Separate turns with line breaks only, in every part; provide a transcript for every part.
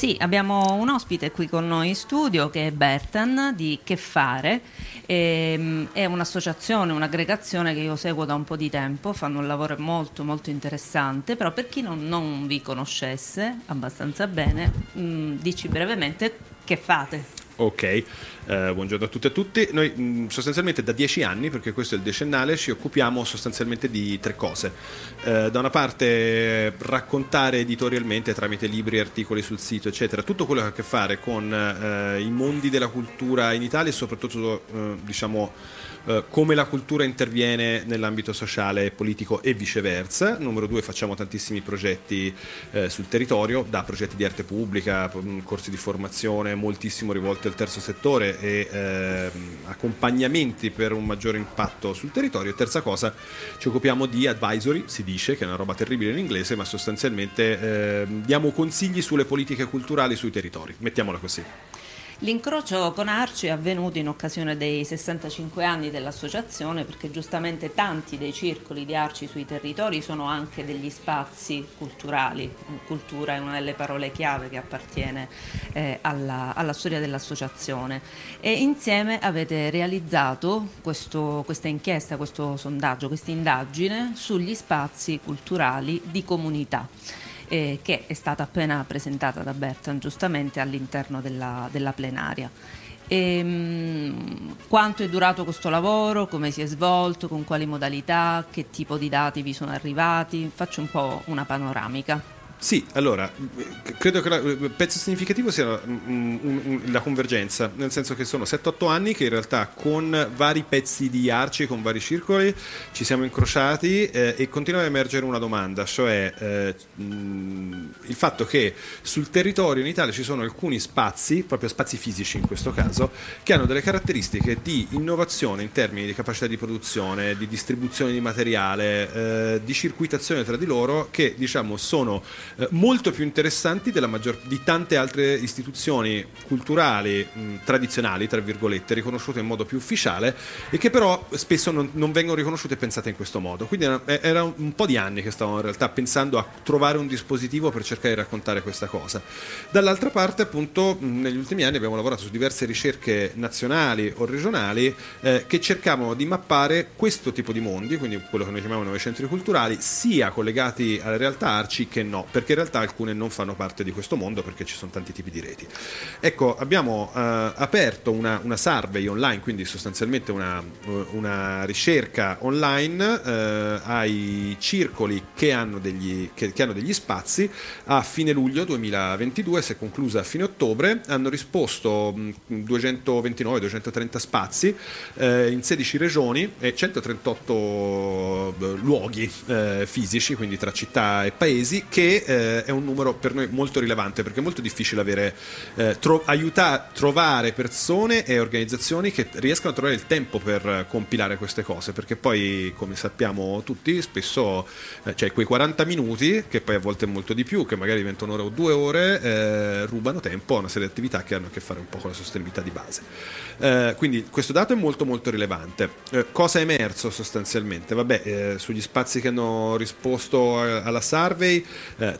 Sì, abbiamo un ospite qui con noi in studio che è Bertan di Che Fare, ehm, è un'associazione, un'aggregazione che io seguo da un po' di tempo, fanno un lavoro molto molto interessante, però per chi non, non vi conoscesse abbastanza bene, mh, mm, dici brevemente che fate.
Ok, eh, buongiorno a tutti e a tutti. Noi mh, mm, sostanzialmente da dieci anni, perché questo è il decennale, ci occupiamo sostanzialmente di tre cose. Eh, da una parte raccontare editorialmente tramite libri, articoli sul sito, eccetera, tutto quello che ha a che fare con eh, i mondi della cultura in Italia e soprattutto eh, diciamo eh, come la cultura interviene nell'ambito sociale e politico e viceversa. Numero due, facciamo tantissimi progetti eh, sul territorio, da progetti di arte pubblica, mm, corsi di formazione, moltissimo rivolti al terzo settore e eh, accompagnamenti per un maggiore impatto sul territorio. Terza cosa, ci occupiamo di advisory, si dice che è una roba terribile in inglese, ma sostanzialmente eh, diamo consigli sulle politiche culturali sui territori, mettiamola così.
L'incrocio con Arci è avvenuto in occasione dei 65 anni dell'associazione perché giustamente tanti dei circoli di Arci sui territori sono anche degli spazi culturali. Cultura è una delle parole chiave che appartiene eh, alla, alla, storia dell'associazione e insieme avete realizzato questo, questa inchiesta, questo sondaggio, questa indagine sugli spazi culturali di comunità eh, che è stata appena presentata da Bertan giustamente all'interno della, della plenaria. E, ehm, mh, quanto è durato questo lavoro, come si è svolto, con quali modalità, che tipo di dati vi sono arrivati? Faccio un po' una panoramica.
Sì, allora, credo che il pezzo significativo sia mm, mm, la convergenza, nel senso che sono 7-8 anni che in realtà con vari pezzi di arci, con vari circoli, ci siamo incrociati eh, e continua ad emergere una domanda, cioè eh, mm, il fatto che sul territorio in Italia ci sono alcuni spazi, proprio spazi fisici in questo caso, che hanno delle caratteristiche di innovazione in termini di capacità di produzione, di distribuzione di materiale, eh, di circuitazione tra di loro, che diciamo sono eh, molto più interessanti maggior, di tante altre istituzioni culturali mh, tradizionali, tra virgolette, riconosciute in modo più ufficiale e che però spesso non, non vengono riconosciute e pensate in questo modo. Quindi era, era un, un, po' di anni che stavamo in realtà pensando a trovare un dispositivo per cercare di raccontare questa cosa. Dall'altra parte, appunto, mh, negli ultimi anni abbiamo lavorato su diverse ricerche nazionali o regionali eh, che cercavano di mappare questo tipo di mondi, quindi quello che noi chiamiamo nuovi centri culturali, sia collegati alle realtà arci che no, perché in realtà alcune non fanno parte di questo mondo perché ci sono tanti tipi di reti. Ecco, abbiamo eh, aperto una, una, survey online, quindi sostanzialmente una, una ricerca online eh, ai circoli che hanno, degli, che, che hanno degli spazi a fine luglio 2022, si è conclusa a fine ottobre, hanno risposto 229-230 spazi eh, in 16 regioni e 138 eh, luoghi eh, fisici, quindi tra città e paesi, che eh, è un numero per noi molto rilevante perché è molto difficile avere, eh, tro- aiutare, trovare persone e organizzazioni che riescano a trovare il tempo per compilare queste cose perché poi come sappiamo tutti spesso eh, cioè quei 40 minuti che poi a volte è molto di più che magari diventano un'ora o due ore eh, rubano tempo a una serie di attività che hanno a che fare un po' con la sostenibilità di base eh, quindi questo dato è molto molto rilevante eh, cosa è emerso sostanzialmente? vabbè sugli spazi che hanno risposto alla survey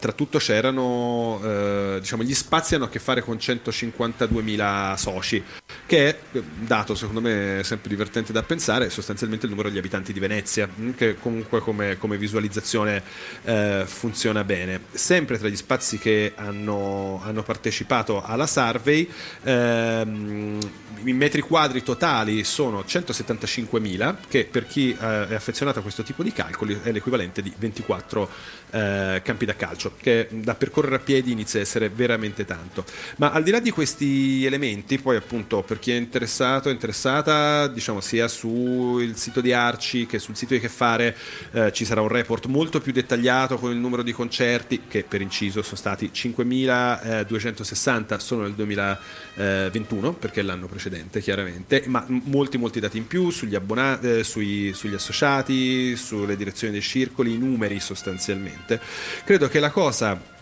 tra soprattutto c'erano eh, diciamo, gli spazi hanno a che fare con 152.000 soci, che è dato secondo me sempre divertente da pensare, sostanzialmente il numero degli abitanti di Venezia, mm, che comunque come, come visualizzazione eh, funziona bene. Sempre tra gli spazi che hanno, hanno partecipato alla survey, ehm, i metri quadri totali sono 175.000, che per chi eh, è affezionato a questo tipo di calcoli è l'equivalente di 24 eh, campi da calcio, che da percorrere a piedi inizia a essere veramente tanto. Ma al di là di questi elementi, poi appunto per chi è interessato, interessata, diciamo sia sul sito di Arci che sul sito di Che Fare, eh, ci sarà un report molto più dettagliato con il numero di concerti, che per inciso sono stati 5.260 solo nel 2021, perché è l'anno precedente chiaramente, ma molti molti dati in più sugli abbonati, eh, sui, sugli associati, sulle direzioni dei circoli, i numeri sostanzialmente. Credo che la cosa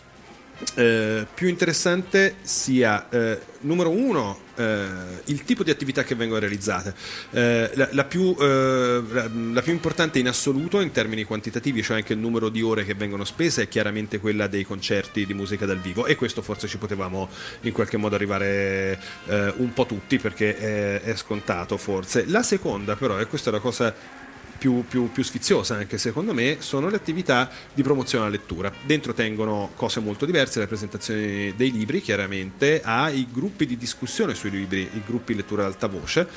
eh, più interessante sia eh, numero uno eh, il tipo di attività che vengono realizzate. Eh, la, la, più, eh, la, la, più, importante in assoluto in termini quantitativi cioè anche il numero di ore che vengono spese è chiaramente quella dei concerti di musica dal vivo. E questo forse ci potevamo in qualche modo arrivare un po' tutti perché è, è scontato forse. La seconda però e questa è la cosa più, più, più, sfiziosa anche secondo me sono le attività di promozione alla lettura. Dentro tengono cose molto diverse, le presentazioni dei libri chiaramente, ai gruppi di discussione sui libri, i gruppi lettura ad alta voce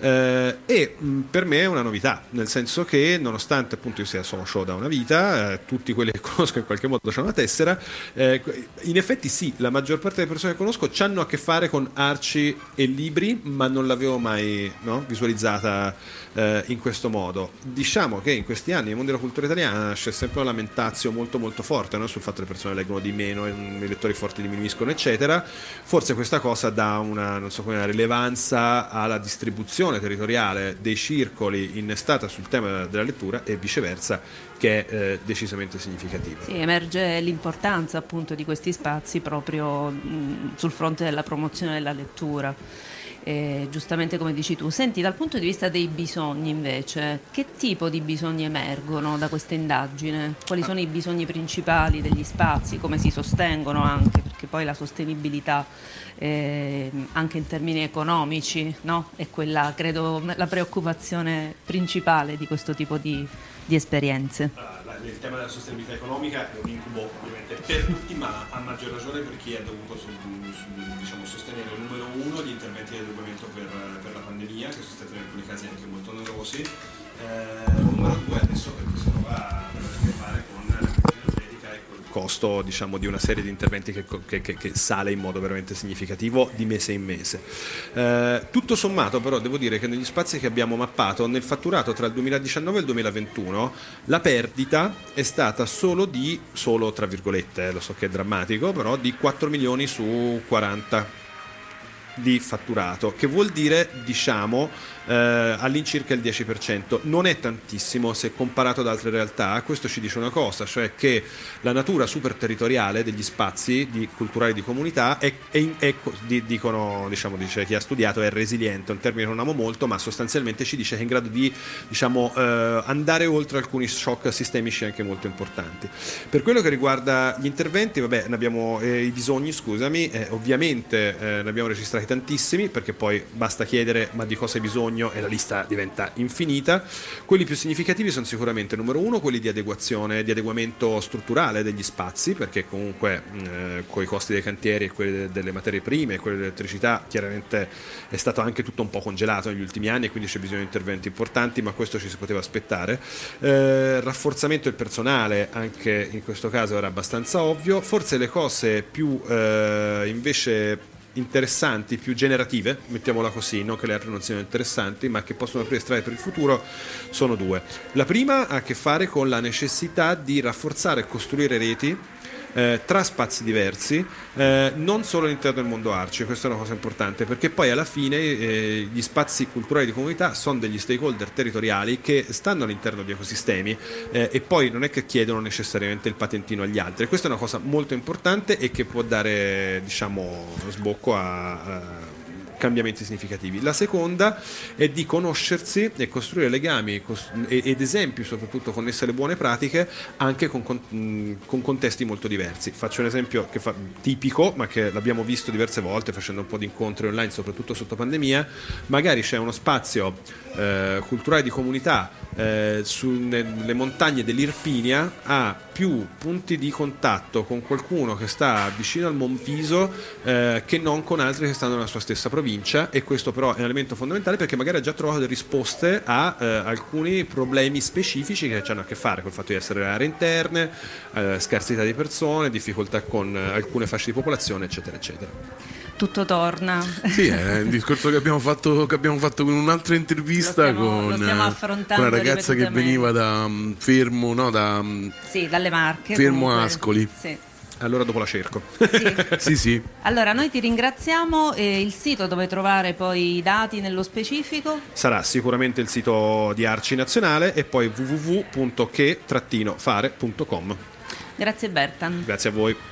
eh, e mh, per me è una novità, nel senso che nonostante appunto io sia socio da una vita, eh, tutti quelli che conosco in qualche modo hanno una tessera, eh, in effetti sì, la maggior parte delle persone che conosco hanno a che fare con arci e libri, ma non l'avevo mai no, visualizzata eh, in questo modo. Diciamo che in questi anni nel mondo della cultura italiana c'è sempre una lamentazio molto molto forte no? sul fatto che le persone leggono di meno, i lettori forti diminuiscono, eccetera. Forse questa cosa dà una, so, una rilevanza alla distribuzione territoriale dei circoli innestata sul tema della lettura e viceversa che è eh, decisamente significativo.
Sì, emerge l'importanza appunto di questi spazi proprio mh, sul fronte della promozione della lettura eh, giustamente come dici tu. Senti, dal punto di vista dei bisogni invece, che tipo di bisogni emergono da questa indagine? Quali sono i bisogni principali degli spazi, come si sostengono anche, perché poi la sostenibilità eh, anche in termini economici no? è quella, credo, la preoccupazione principale di questo tipo di, di esperienze.
Il tema della sostenibilità economica è un incubo ovviamente per tutti, ma a maggior ragione per chi ha dovuto su, su, diciamo, sostenere numero uno gli interventi di adeguamento per, per, la pandemia, che sono stati in alcuni casi anche molto onerosi, eh, numero due adesso perché si trova a che fare con costo diciamo, di una serie di interventi che, che, che, sale in modo veramente significativo di mese in mese. Eh, tutto sommato però devo dire che negli spazi che abbiamo mappato nel fatturato tra il 2019 e il 2021 la perdita è stata solo di, solo tra virgolette, eh, lo so che è drammatico, però di 4 milioni su 40 di fatturato, che vuol dire diciamo eh, all'incirca il 10%. Non è tantissimo se comparato ad altre realtà, questo ci dice una cosa, cioè che la natura super territoriale degli spazi di culturali di comunità è, è, è, dicono, diciamo, dice chi ha studiato, è resiliente, un termine che non amo molto, ma sostanzialmente ci dice che è in grado di diciamo, eh, andare oltre alcuni shock sistemici anche molto importanti. Per quello che riguarda gli interventi, vabbè, ne abbiamo eh, i bisogni, scusami, eh, ovviamente eh, ne abbiamo registrati tantissimi, perché poi basta chiedere ma di cosa hai bisogno e la lista diventa infinita. Quelli più significativi sono sicuramente numero uno quelli di adeguazione, di adeguamento strutturale degli spazi, perché comunque eh, con i costi dei cantieri e quelli delle materie prime e quelli dell'elettricità chiaramente è stato anche tutto un po' congelato negli ultimi anni e quindi c'è bisogno di interventi importanti, ma questo ci si poteva aspettare. Eh, rafforzamento del personale, anche in questo caso era abbastanza ovvio. Forse le cose più eh, invece interessanti, più generative, mettiamola così, non che le altre non siano interessanti, ma che possono aprire strade per il futuro, sono due. La prima ha a che fare con la necessità di rafforzare e costruire reti eh, tra spazi diversi, eh, non solo all'interno del mondo Arci, questa è una cosa importante, perché poi alla fine eh, gli spazi culturali di comunità sono degli stakeholder territoriali che stanno all'interno di ecosistemi eh, e poi non è che chiedono necessariamente il patentino agli altri. Questa è una cosa molto importante e che può dare diciamo, sbocco a, a cambiamenti significativi. La seconda è di conoscersi e costruire legami ed esempi soprattutto connessi alle buone pratiche anche con, con contesti molto diversi. Faccio un esempio fa, tipico, ma che l'abbiamo visto diverse volte facendo un po' di incontri online, soprattutto sotto pandemia. Magari c'è uno spazio eh, culturale di comunità eh, sulle montagne dell'Irpinia ha più punti di contatto con qualcuno che sta vicino al Monviso eh, che non con altri che stanno nella sua stessa provincia e questo però è un elemento fondamentale perché magari ha già trovato delle risposte a eh, alcuni problemi specifici che hanno a che fare col fatto di essere aree interne, eh, scarsità di persone, difficoltà con eh, alcune fasce di popolazione eccetera eccetera
tutto torna.
Sì, è un discorso che abbiamo fatto, che abbiamo fatto con un'altra intervista
stiamo,
con,
con,
una ragazza che veniva da um, Fermo, no, da,
um, sì, dalle Marche.
Fermo comunque. Ascoli.
Sì. Allora dopo la cerco.
Sì.
sì, sì.
Allora noi ti ringraziamo e il sito dove trovare poi i dati nello specifico?
Sarà sicuramente il sito di Arci Nazionale e poi www.che-fare.com.
Grazie Bertan.
Grazie a voi.